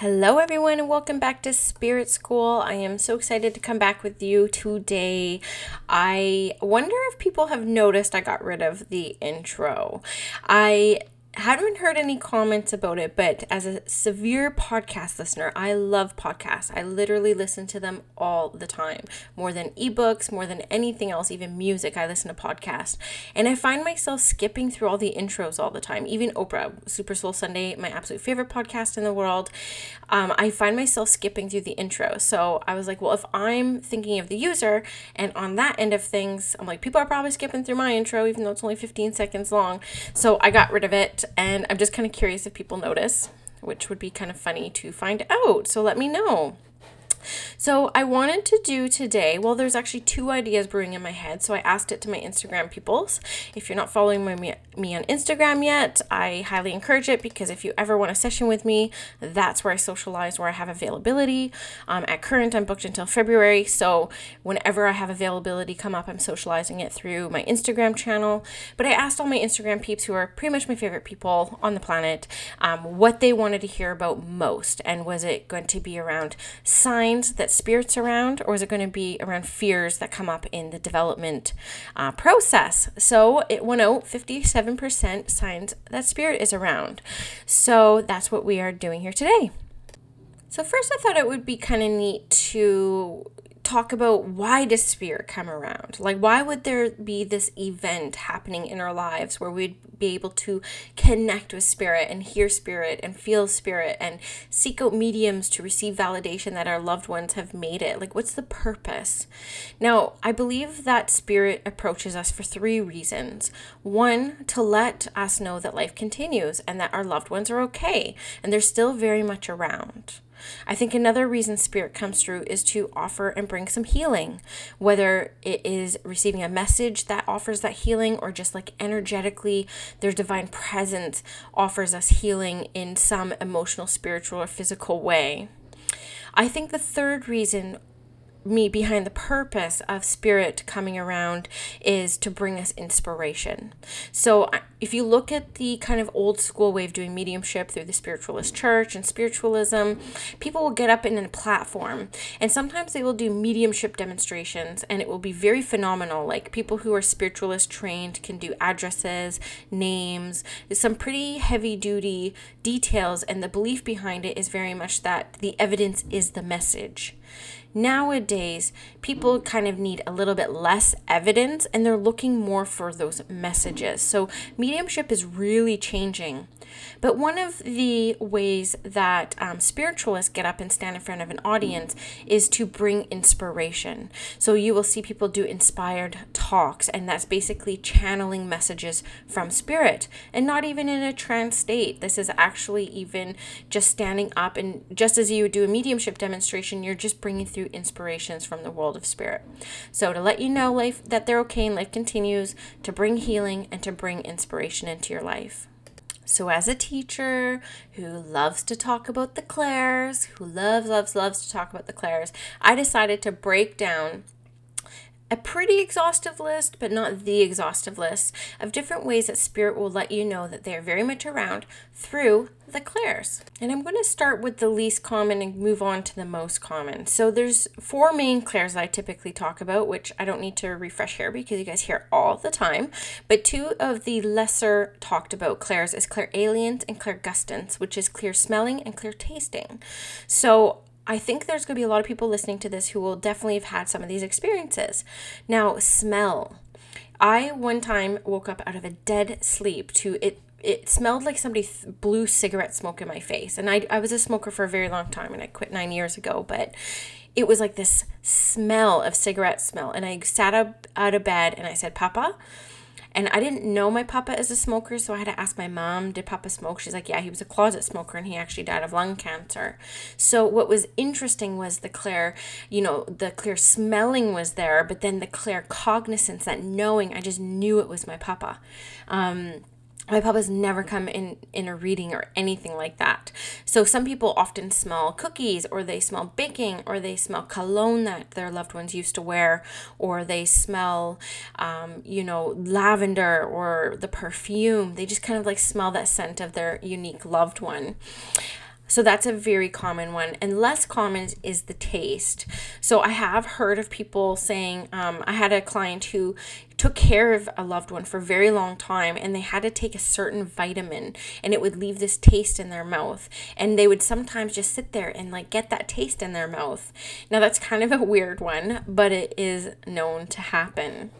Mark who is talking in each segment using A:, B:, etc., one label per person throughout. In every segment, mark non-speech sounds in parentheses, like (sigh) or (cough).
A: Hello, everyone, and welcome back to Spirit School. I am so excited to come back with you today. I wonder if people have noticed I got rid of the intro. I haven't heard any comments about it, but as a severe podcast listener, I love podcasts. I literally listen to them all the time, more than ebooks, more than anything else, even music. I listen to podcasts. And I find myself skipping through all the intros all the time, even Oprah, Super Soul Sunday, my absolute favorite podcast in the world. Um, I find myself skipping through the intro. So I was like, well, if I'm thinking of the user and on that end of things, I'm like, people are probably skipping through my intro, even though it's only 15 seconds long. So I got rid of it and I'm just kind of curious if people notice, which would be kind of funny to find out. So let me know. So I wanted to do today, well, there's actually two ideas brewing in my head. So I asked it to my Instagram peoples. If you're not following me, me on Instagram yet, I highly encourage it because if you ever want a session with me, that's where I socialize, where I have availability. Um, at current, I'm booked until February. So whenever I have availability come up, I'm socializing it through my Instagram channel. But I asked all my Instagram peeps, who are pretty much my favorite people on the planet, um, what they wanted to hear about most. And was it going to be around signs? Signs that spirits around, or is it going to be around fears that come up in the development uh, process? So it went out 57% signs that spirit is around. So that's what we are doing here today. So, first, I thought it would be kind of neat to talk about why does spirit come around? Like, why would there be this event happening in our lives where we'd be able to connect with spirit and hear spirit and feel spirit and seek out mediums to receive validation that our loved ones have made it? Like, what's the purpose? Now, I believe that spirit approaches us for three reasons. One, to let us know that life continues and that our loved ones are okay and they're still very much around. I think another reason spirit comes through is to offer and bring some healing, whether it is receiving a message that offers that healing or just like energetically their divine presence offers us healing in some emotional, spiritual, or physical way. I think the third reason me behind the purpose of spirit coming around is to bring us inspiration. So if you look at the kind of old school way of doing mediumship through the spiritualist church and spiritualism, people will get up in a platform and sometimes they will do mediumship demonstrations and it will be very phenomenal. Like people who are spiritualist trained can do addresses, names, some pretty heavy duty details and the belief behind it is very much that the evidence is the message. Nowadays, people kind of need a little bit less evidence and they're looking more for those messages. So, mediumship is really changing. But one of the ways that um, spiritualists get up and stand in front of an audience is to bring inspiration. So, you will see people do inspired talks, and that's basically channeling messages from spirit and not even in a trance state. This is actually even just standing up, and just as you would do a mediumship demonstration, you're just bringing through inspirations from the world of spirit. So to let you know life that they're okay and life continues, to bring healing and to bring inspiration into your life. So, as a teacher who loves to talk about the clairs, who loves, loves, loves to talk about the clairs, I decided to break down a pretty exhaustive list, but not the exhaustive list of different ways that spirit will let you know that they are very much around through the clairs. And I'm going to start with the least common and move on to the most common. So there's four main clairs that I typically talk about, which I don't need to refresh here because you guys hear all the time. But two of the lesser talked about clairs is clairalience and clairgustance, which is clear smelling and clear tasting. So I think there's going to be a lot of people listening to this who will definitely have had some of these experiences. Now, smell. I one time woke up out of a dead sleep to it it smelled like somebody th- blew cigarette smoke in my face. And I, I was a smoker for a very long time and I quit nine years ago, but it was like this smell of cigarette smell. And I sat up out of bed and I said, Papa, and I didn't know my papa is a smoker, so I had to ask my mom, did papa smoke? She's like, yeah, he was a closet smoker and he actually died of lung cancer. So what was interesting was the clear, you know, the clear smelling was there, but then the claircognizance, that knowing, I just knew it was my papa. Um, my papa's never come in in a reading or anything like that. So some people often smell cookies or they smell baking or they smell cologne that their loved ones used to wear or they smell um, you know lavender or the perfume. They just kind of like smell that scent of their unique loved one So that's a very common one. And less common is the taste. So I have heard of people saying, um, I had a client who took care of a loved one for a very long time and they had to take a certain vitamin and it would leave this taste in their mouth. And they would sometimes just sit there and like get that taste in their mouth. Now that's kind of a weird one, but it is known to happen.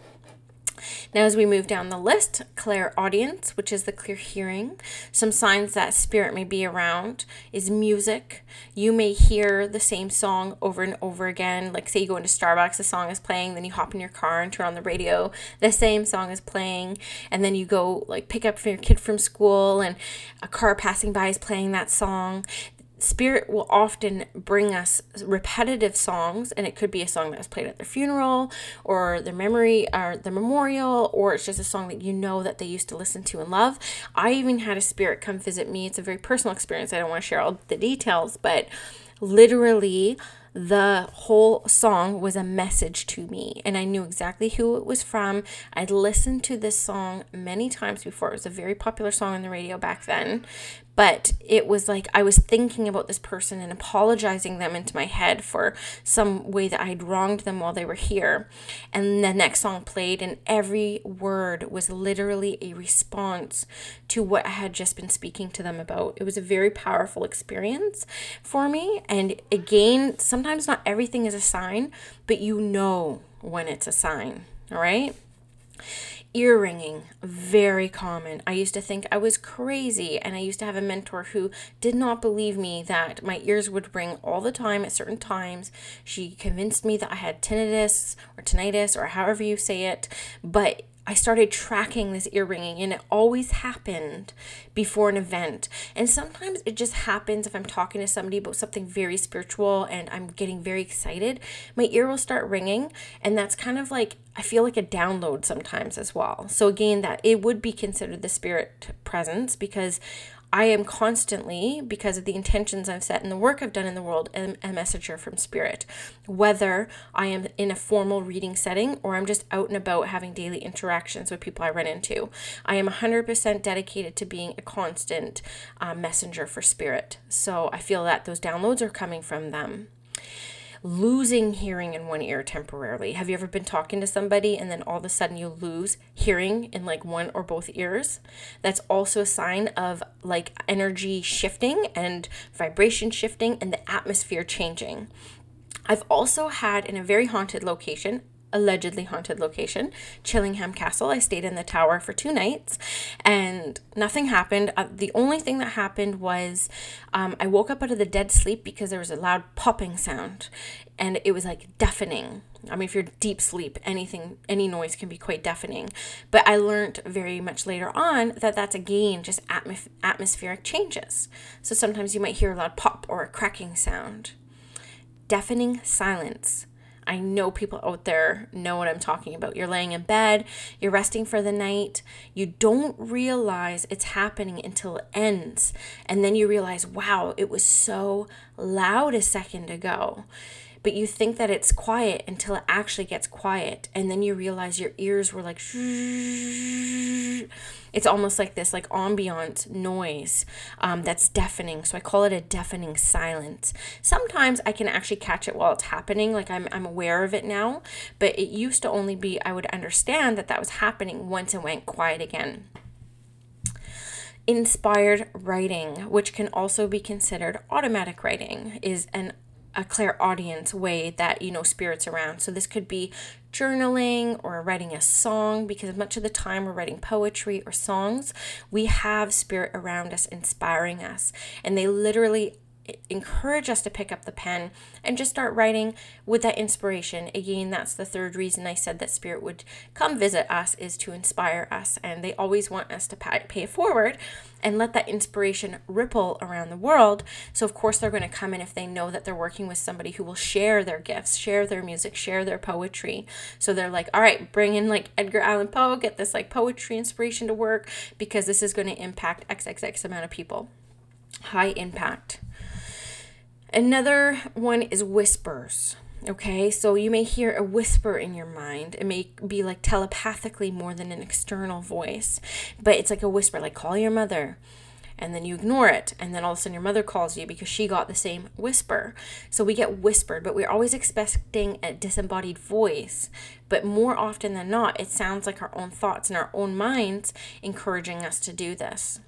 A: Now, as we move down the list, clairaudience, which is the clear hearing. Some signs that spirit may be around is music. You may hear the same song over and over again. Like, say you go into Starbucks, the song is playing, then you hop in your car and turn on the radio, the same song is playing, and then you go like pick up your kid from school, and a car passing by is playing that song spirit will often bring us repetitive songs and it could be a song that was played at their funeral or their memory or the memorial or it's just a song that you know that they used to listen to and love i even had a spirit come visit me it's a very personal experience i don't want to share all the details but literally the whole song was a message to me and I knew exactly who it was from. I'd listened to this song many times before. It was a very popular song on the radio back then, but it was like I was thinking about this person and apologizing them into my head for some way that I had wronged them while they were here. And the next song played, and every word was literally a response to what I had just been speaking to them about. It was a very powerful experience for me. And again, sometimes not everything is a sign, but you know when it's a sign, all right? Ear ringing, very common. I used to think I was crazy, and I used to have a mentor who did not believe me that my ears would ring all the time at certain times. She convinced me that I had tinnitus or tinnitus or however you say it, but I started tracking this ear ringing, and it always happened before an event. And sometimes it just happens if I'm talking to somebody about something very spiritual and I'm getting very excited, my ear will start ringing. And that's kind of like, I feel like a download sometimes as well. So, again, that it would be considered the spirit presence because I am constantly, because of the intentions I've set and the work I've done in the world, a messenger from spirit. Whether I am in a formal reading setting or I'm just out and about having daily interactions with people I run into, I am 100% dedicated to being a constant uh, messenger for spirit. So I feel that those downloads are coming from them losing hearing in one ear temporarily. Have you ever been talking to somebody and then all of a sudden you lose hearing in like one or both ears? That's also a sign of like energy shifting and vibration shifting and the atmosphere changing. I've also had in a very haunted location, allegedly haunted location, Chillingham Castle. I stayed in the tower for two nights and nothing happened. Uh, the only thing that happened was um, I woke up out of the dead sleep because there was a loud popping sound and it was like deafening. I mean, if you're deep sleep, anything, any noise can be quite deafening. But I learned very much later on that that's again just atmos- atmospheric changes. So sometimes you might hear a loud pop or a cracking sound. Deafening silence I know people out there know what I'm talking about. You're laying in bed, you're resting for the night, you don't realize it's happening until it ends. And then you realize, wow, it was so loud a second ago but you think that it's quiet until it actually gets quiet and then you realize your ears were like it's almost like this like ambient noise um, that's deafening. So i call it a deafening silence. Sometimes i can actually catch it while it's happening like i'm, I'm aware of it now but it used to only be i would understand that that was happening once it went quiet again. Inspired writing, which can also be considered automatic writing, is an a clairaudience way that you know spirits around. So this could be journaling or writing a song because much of the time we're writing poetry or songs, we have spirit around us inspiring us. And they literally encourage us to pick up the pen and just start writing with that inspiration. Again, that's the third reason I said that spirit would come visit us is to inspire us. And they always want us to pay it forward and let that inspiration ripple around the world. So, of course, they're going to come in if they know that they're working with somebody who will share their gifts, share their music, share their poetry. So they're like, all right, bring in like Edgar Allan Poe, get this like poetry inspiration to work because this is going to impact XXX amount of people. High impact. Another one is whispers. Okay, so you may hear a whisper in your mind. It may be like telepathically more than an external voice, but it's like a whisper, like call your mother. and then you ignore it and then all of a sudden your mother calls you because she got the same whisper so we get whispered but we're always expecting a disembodied voice but more often than not it sounds like our own thoughts and our own minds encouraging us to do this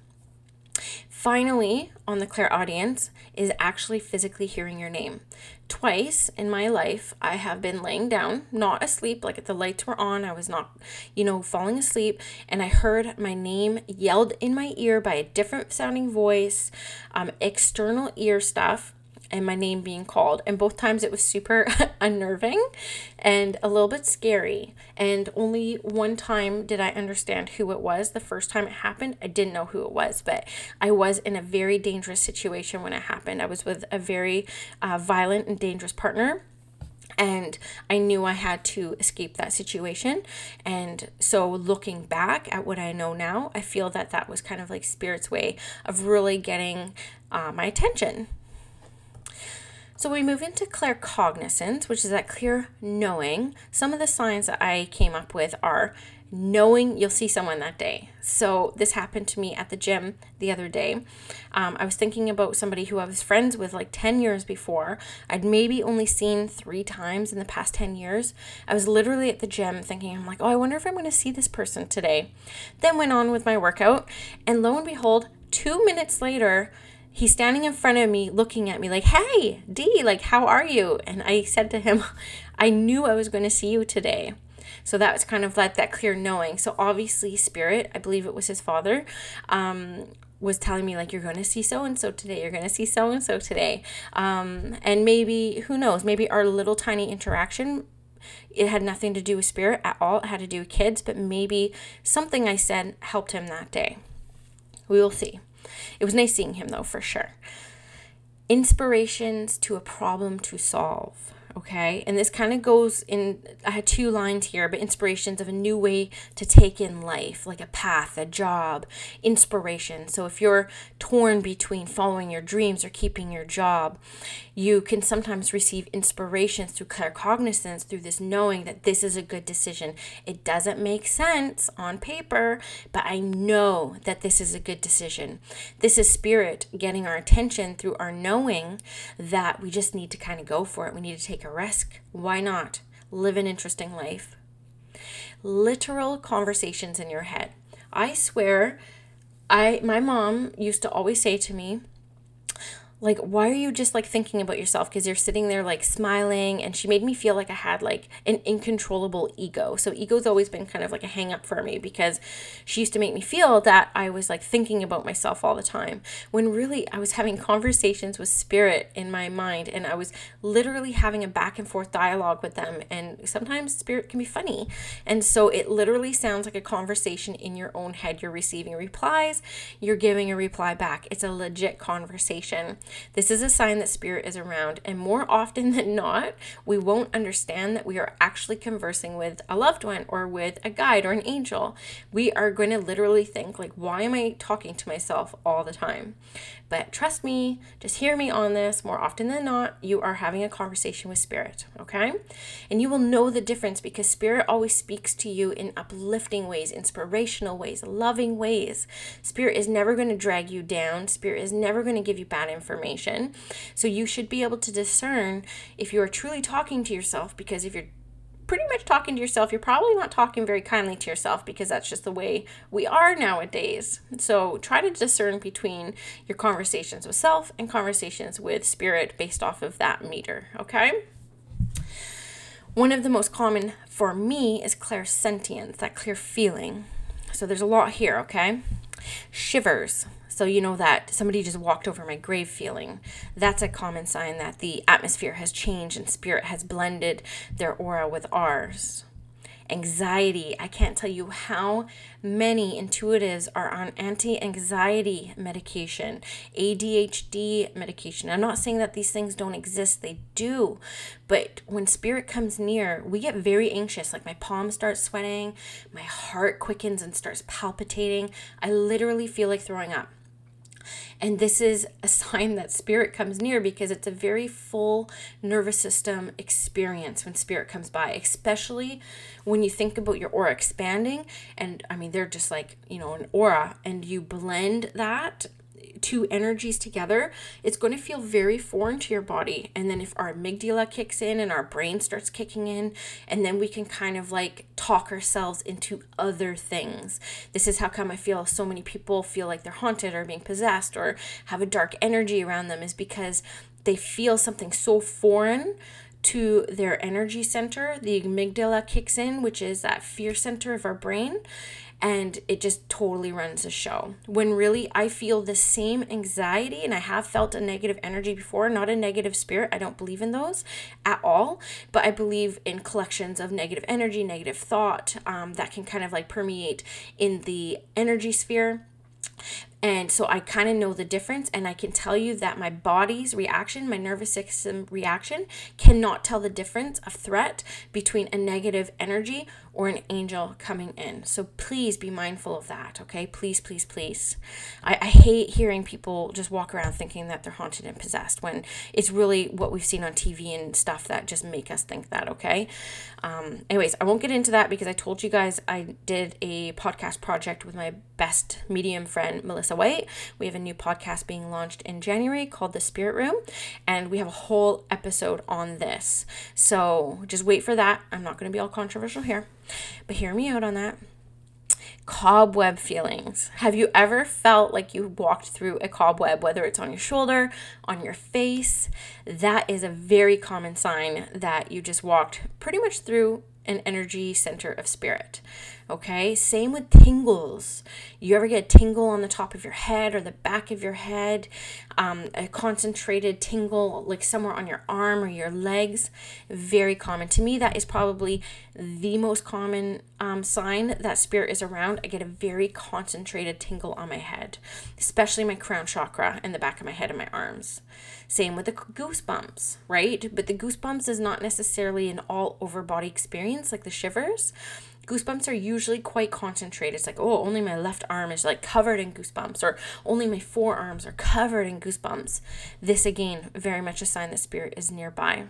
A: Finally, on the clairaudience is actually physically hearing your name. Twice in my life, I have been laying down, not asleep, like the lights were on. I was not, you know, falling asleep, and I heard my name yelled in my ear by a different sounding voice, um, external ear stuff and my name being called. And both times it was super (laughs) unnerving and a little bit scary. And only one time did I understand who it was. The first time it happened, I didn't know who it was, but I was in a very dangerous situation when it happened. I was with a very uh, violent and dangerous partner and I knew I had to escape that situation. And so, looking back at what I know now, I feel that that was kind of like Spirit's way of really getting uh, my attention. So we move into claircognizance, which is that clear knowing. Some of the signs that I came up with are knowing you'll see someone that day. So this happened to me at the gym the other day. Um, I was thinking about somebody who I was friends with like 10 years before. I'd maybe only seen three times in the past 10 years. I was literally at the gym thinking, I'm like, oh, I wonder if I'm going to see this person today. Then went on with my workout, and lo and behold, two minutes later, he's standing in front of me looking at me like hey d like how are you? And i said to him (laughs) i knew i was going to see you today. So that was kind of like that clear knowing. So obviously spirit i believe it was his father um, was telling me like you're going to see so and so today. You're going to see so and so today. Um, and maybe who knows maybe our little tiny interaction it had nothing to do with spirit at all. It had to do with kids but maybe something i said helped him that day. We will see it was nice seeing him, though, for sure. Inspirations to a problem to solve okay? And this kind of goes in, I had two lines here, but inspirations of a new way to take in life, like a path, a job, inspiration. So if you're torn between following your dreams or keeping your job, you can sometimes receive inspirations through claircognizance, through this knowing that this is a good decision. It doesn't make sense on paper, but I know that this is a good decision. This is spirit getting our attention through our knowing that we just need to kind of go for it. We need to take take a risk. Why not? Live an interesting life. Literal conversations in your head. I swear, I my mom used to always say to me, like why are you just like thinking about yourself? Because you're sitting there like smiling and she made me feel like i had like an uncontrollable ego. So ego's always been kind of like a hang up for me because she used to make me feel that i was like thinking about myself all the time. When really i was having conversations with spirit in my mind and i was literally having a back and forth dialogue with them and sometimes spirit can be funny. And so it literally sounds like a conversation in your own head. You're receiving replies you're giving a reply back. It's a legit conversation this is a sign that spirit is around, and more often than not, we won't understand that we are actually conversing with a loved one or with a guide or an angel. We are going to literally think, like, why am I talking to myself all the time? But trust me, just hear me on this. More often than not, you are having a conversation with spirit, okay? And you will know the difference because spirit always speaks to you in uplifting ways, inspirational ways, loving ways. Spirit is never going to drag you down, spirit is never going to give you bad information. So you should be able to discern if you are truly talking to yourself because if you're pretty much talking to yourself, you're probably not talking very kindly to yourself because that's just the way we are nowadays. So try to discern between your conversations with self and conversations with spirit based off of that meter, okay? One of the most common for me is clairsentience, that clear feeling. So there's a lot here, okay? Shivers. So, you know, that somebody just walked over my grave feeling. That's a common sign that the atmosphere has changed and spirit has blended their aura with ours. Anxiety. I can't tell you how many intuitives are on anti anxiety medication, ADHD medication. I'm not saying that these things don't exist, they do. But when spirit comes near, we get very anxious. Like my palms start sweating, my heart quickens and starts palpitating. I literally feel like throwing up. And this is a sign that spirit comes near because it's a very full nervous system experience when spirit comes by, especially when you think about your aura expanding. And I mean, they're just like, you know, an aura, and you blend that two energies together, it's going to feel very foreign to your body. And then if our amygdala kicks in and our brain starts kicking in, and then we can kind of like talk ourselves into other things. This is how come I feel so many people feel like they're haunted or being possessed or have a dark energy around them is because they feel something so foreign to their energy center. The amygdala kicks in, which is that fear center of our brain and it just totally runs the show. When really I feel the same anxiety and I have felt a negative energy before, not a negative spirit. I don't believe in those at all, but I believe in collections of negative energy, negative thought um, that can kind of like permeate in the energy sphere and so I kind of know the difference, and I can tell you that my body's reaction, my nervous system reaction, cannot tell the difference of threat between a negative energy or an angel coming in. So please be mindful of that, okay? Please, please, please. I, I hate hearing people just walk around thinking that they're haunted and possessed when it's really what we've seen on TV and stuff that just make us think that, okay? Um, anyways, I won't get into that because I told you guys I did a podcast project with my best medium friend, Melissa White. We have a new podcast being launched in January called The Spirit Room, and we have a whole episode on this. So just wait for that. I'm not going to be all controversial here. But hear me out on that. Cobweb feelings. Have you ever felt like you walked through a cobweb, whether it's on your shoulder, on your face? That is a very common sign that you just walked pretty much through an energy center of spirit. Okay, same with tingles. You ever get a tingle on the top of your head or the back of your head? Um, a concentrated tingle, like somewhere on your arm or your legs? Very common. To me, that is probably the most common um, sign that spirit is around. I get a very concentrated tingle on my head, especially my crown chakra and the back of my head and my arms. Same with the goosebumps, right? But the goosebumps is not necessarily an all over body experience like the shivers goosebumps are usually quite concentrated. It's like, oh, only my left arm is like covered in goosebumps, or only my forearms are covered in goosebumps. This again, very much a sign that spirit is nearby.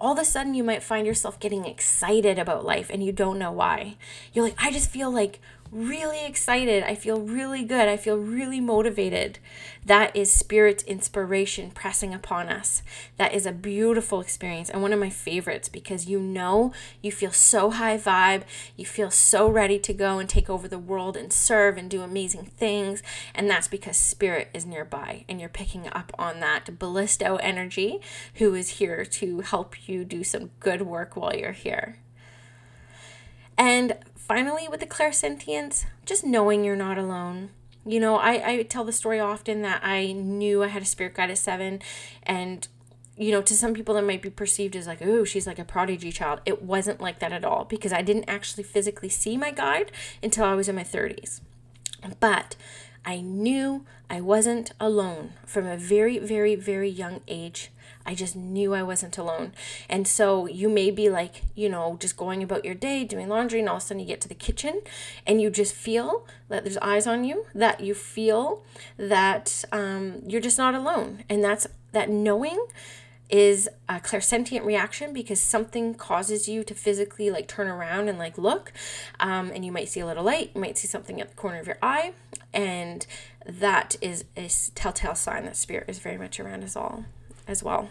A: All of a sudden, you might find yourself getting excited about life and you don't know why. You're like, I just feel like really excited. I feel really good. I feel really motivated. That is spirit inspiration pressing upon us. That is a beautiful experience and one of my favorites because you know you feel so high vibe. You feel so ready to go and take over the world and serve and do amazing things. And that's because spirit is nearby and you're picking up on that ballisto energy who is here to help you do some good work while you're here. And finally, with the clairsentience, just knowing you're not alone. You know, I, I tell the story often that I knew I had a spirit guide at seven, and you know, to some people that might be perceived as like, oh, she's like a prodigy child. It wasn't like that at all because I didn't actually physically see my guide until I was in my 30s. But I knew I wasn't alone from a very, very, very young age. I just knew I wasn't alone. And so you may be like, you know, just going about your day, doing laundry, and all of a sudden you get to the kitchen and you just feel that there's eyes on you, that you feel that um, you're just not alone. And that's that knowing is a clairsentient reaction because something causes you to physically like turn around and like look um, and you might see a little light you might see something at the corner of your eye and that is a telltale sign that spirit is very much around us all as well.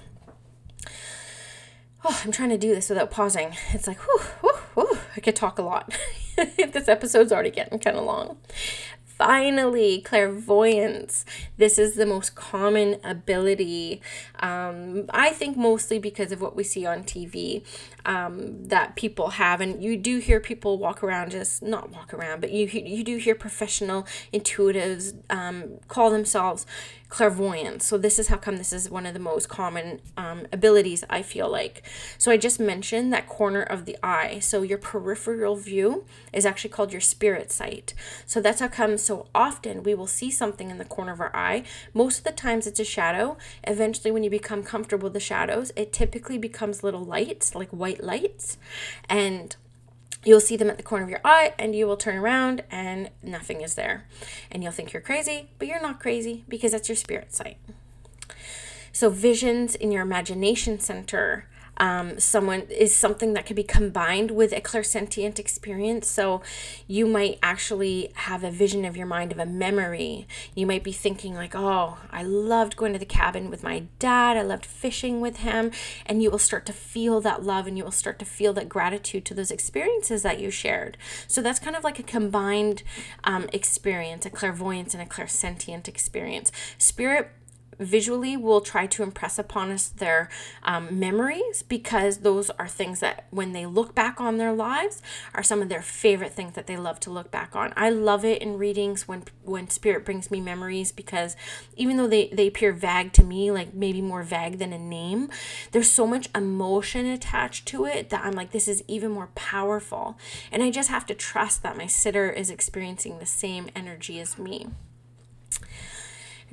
A: Oh, I'm trying to do this without pausing. It's like, whew, whew, whew. I could talk a lot. (laughs) this episode's already getting kind of long. Finally, clairvoyance. This is the most common ability. Um, I think mostly because of what we see on TV um, that people have, and you do hear people walk around, just not walk around, but you you do hear professional intuitives um, call themselves clairvoyance. So this is how come this is one of the most common um, abilities I feel like. So I just mentioned that corner of the eye. So your peripheral view is actually called your spirit sight. So that's how come so often we will see something in the corner of our eye. Most of the times it's a shadow. Eventually when you become comfortable with the shadows, it typically becomes little lights, like white lights. And you'll see them at the corner of your eye and you will turn around and nothing is there. And you'll think you're crazy, but you're not crazy because that's your spirit sight. So, visions in your imagination center. Um, someone is something that could be combined with a clairsentient experience. So you might actually have a vision of your mind of a memory. You might be thinking, like, oh, I loved going to the cabin with my dad, I loved fishing with him. And you will start to feel that love and you will start to feel that gratitude to those experiences that you shared. So that's kind of like a combined um, experience, a clairvoyance and a clairsentient experience. Spirit visually will try to impress upon us their um, memories because those are things that when they look back on their lives are some of their favorite things that they love to look back on. I love it in readings when when spirit brings me memories because even though they, they appear vague to me like maybe more vague than a name there's so much emotion attached to it that i'm like this is even more powerful. And i just have to trust that my sitter is experiencing the same energy as me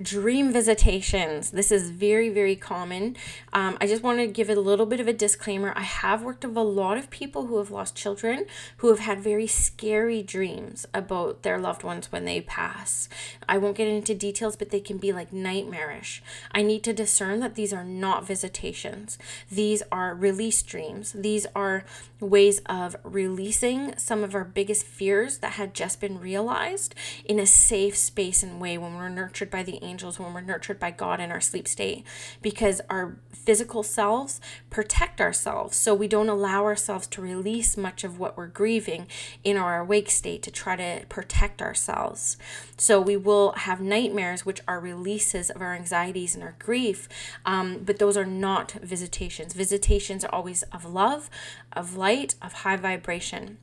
A: dream visitations. This is very, very common. Um, I just want to give a little bit of a disclaimer. I have worked with a lot of people who have lost children who have had very scary dreams about their loved ones when they pass. I won't get into details, but they can be like nightmarish. I need to discern that these are not visitations, these are release dreams. These are ways of releasing some of our biggest fears that had just been realized in a safe space and way when we're nurtured by the angels, when we're nurtured by God in our sleep state, because our physical selves protect ourselves. So we don't allow ourselves to release much of what we're grieving in our awake state to try to protect ourselves. So we will have nightmares, which are releases of our anxieties and our grief, um, but those are not visitations. Visitations are always of love, of light light, of high vibration.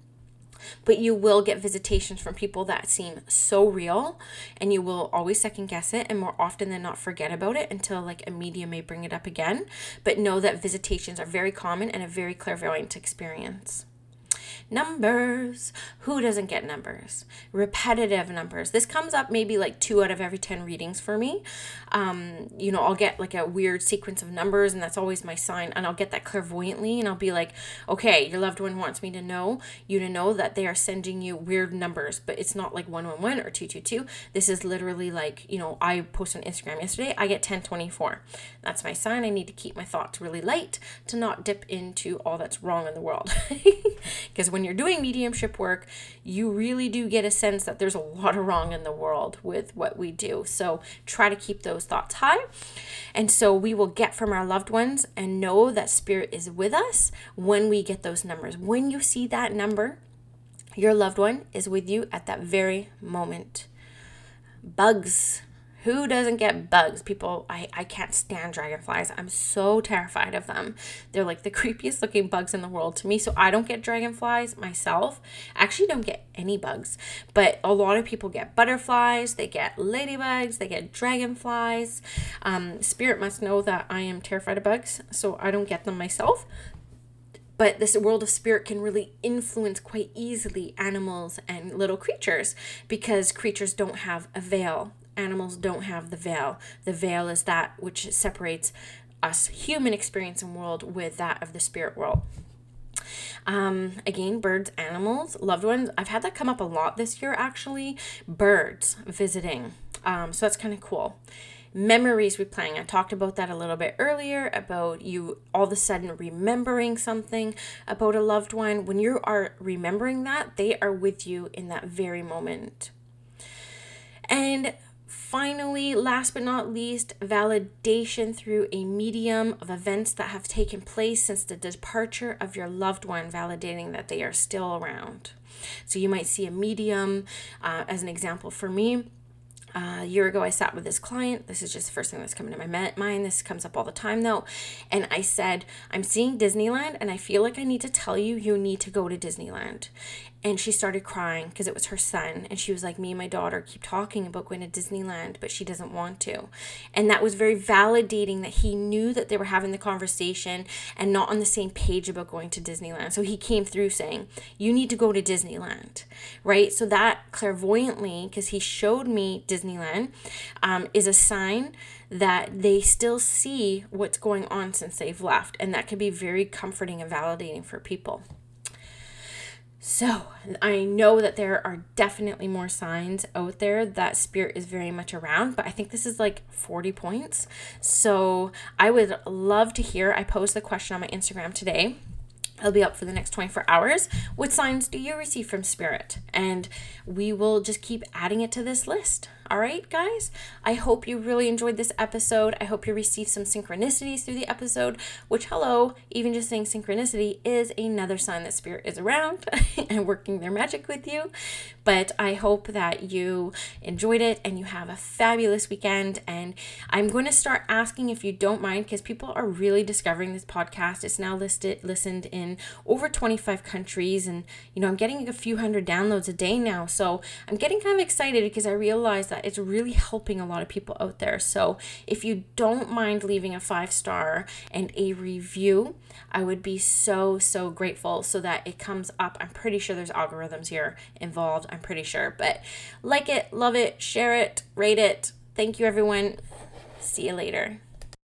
A: But you will get visitations from people that seem so real, and you will always second guess it and more often than not forget about it until like a medium may bring it up again. But know that visitations are very common and a very clairvoyant experience. Numbers. Who doesn't get numbers? Repetitive numbers. This comes up maybe like two out of every 10 readings for me. Um, you know, I'll get like a weird sequence of numbers, and that's always my sign. And I'll get that clairvoyantly, and I'll be like, okay, your loved one wants me to know, you to know that they are sending you weird numbers, but it's not like 111 or 222. This is literally like, you know, I posted on Instagram yesterday, I get 1024. That's my sign. I need to keep my thoughts really light to not dip into all that's wrong in the world. (laughs) Because when you're doing mediumship work, you really do get a sense that there's a lot of wrong in the world with what we do. So try to keep those thoughts high. And so we will get from our loved ones and know that spirit is with us when we get those numbers. When you see that number, your loved one is with you at that very moment. Bugs who doesn't get bugs? People, I, I can't stand dragonflies. I'm so terrified of them. They're like the (laughs) creepiest looking bugs in the world to me. So I don't get dragonflies myself. I actually don't get any bugs. But a lot of people get butterflies, they get ladybugs, they get dragonflies. Um, Spirit must know that I am terrified of bugs. So I don't get them myself but this world of spirit can really influence quite easily animals and little creatures because creatures don't have a veil animals don't have the veil. The veil is that which separates us human experience and world with that of the spirit world. Um, again, birds, animals, loved ones. I've had that come up a lot this year actually. Birds visiting. Um, so that's kind of cool. Memories replaying. I talked about that a little bit earlier about you all of a sudden remembering something about a loved one. When you are remembering that, they are with you in that very moment. And finally, last but not least, validation through a medium of events that have taken place since the departure of your loved one, validating that they are still around. So you might see a medium, uh, as an example for me. Uh, a year ago, I sat with this client. This is just the first thing that's coming to my mind. This comes up all the time, though. And I said, I'm seeing Disneyland, and I feel like I need to tell you, you need to go to Disneyland and she started crying because it was her son. And she was like me and my daughter keep talking about going to disneyland but she doesn't want to. And that was very validating that he knew that they were having the conversation and not on the same page about going to disneyland. So he came through saying you need to go to disneyland right? So that clairvoyantly because he showed me disneyland um, is a sign that they still see what's going on since they've left. And that can be very comforting and validating for people So, I know that there are definitely more signs out there that spirit is very much around, but I think this is like 40 points. So, I would love to hear. I posed the question on my Instagram today. It'll be up for the next 24 hours. What signs do you receive from spirit? And we will just keep adding it to this list. All right, guys? I hope you really enjoyed this episode. I hope you received some synchronicities through the episode, which, hello, even just saying synchronicity is another sign that spirit is around (laughs) and working their magic with you. But I hope that you enjoyed it and you have a fabulous weekend. And I'm going to start asking if you don't mind, because people are really discovering this podcast. It's now listed, listened in over 25 countries. And, you know, I'm getting a few hundred downloads a day now. So I'm getting kind of excited because I realize that it's really helping a lot of people out there. So if you don't mind leaving a five star and a review, I would be so, so grateful so that it comes up. I'm pretty sure there's algorithms here involved. I'm pretty sure. But like it, love it, share it, rate it. Thank you, everyone. See you later.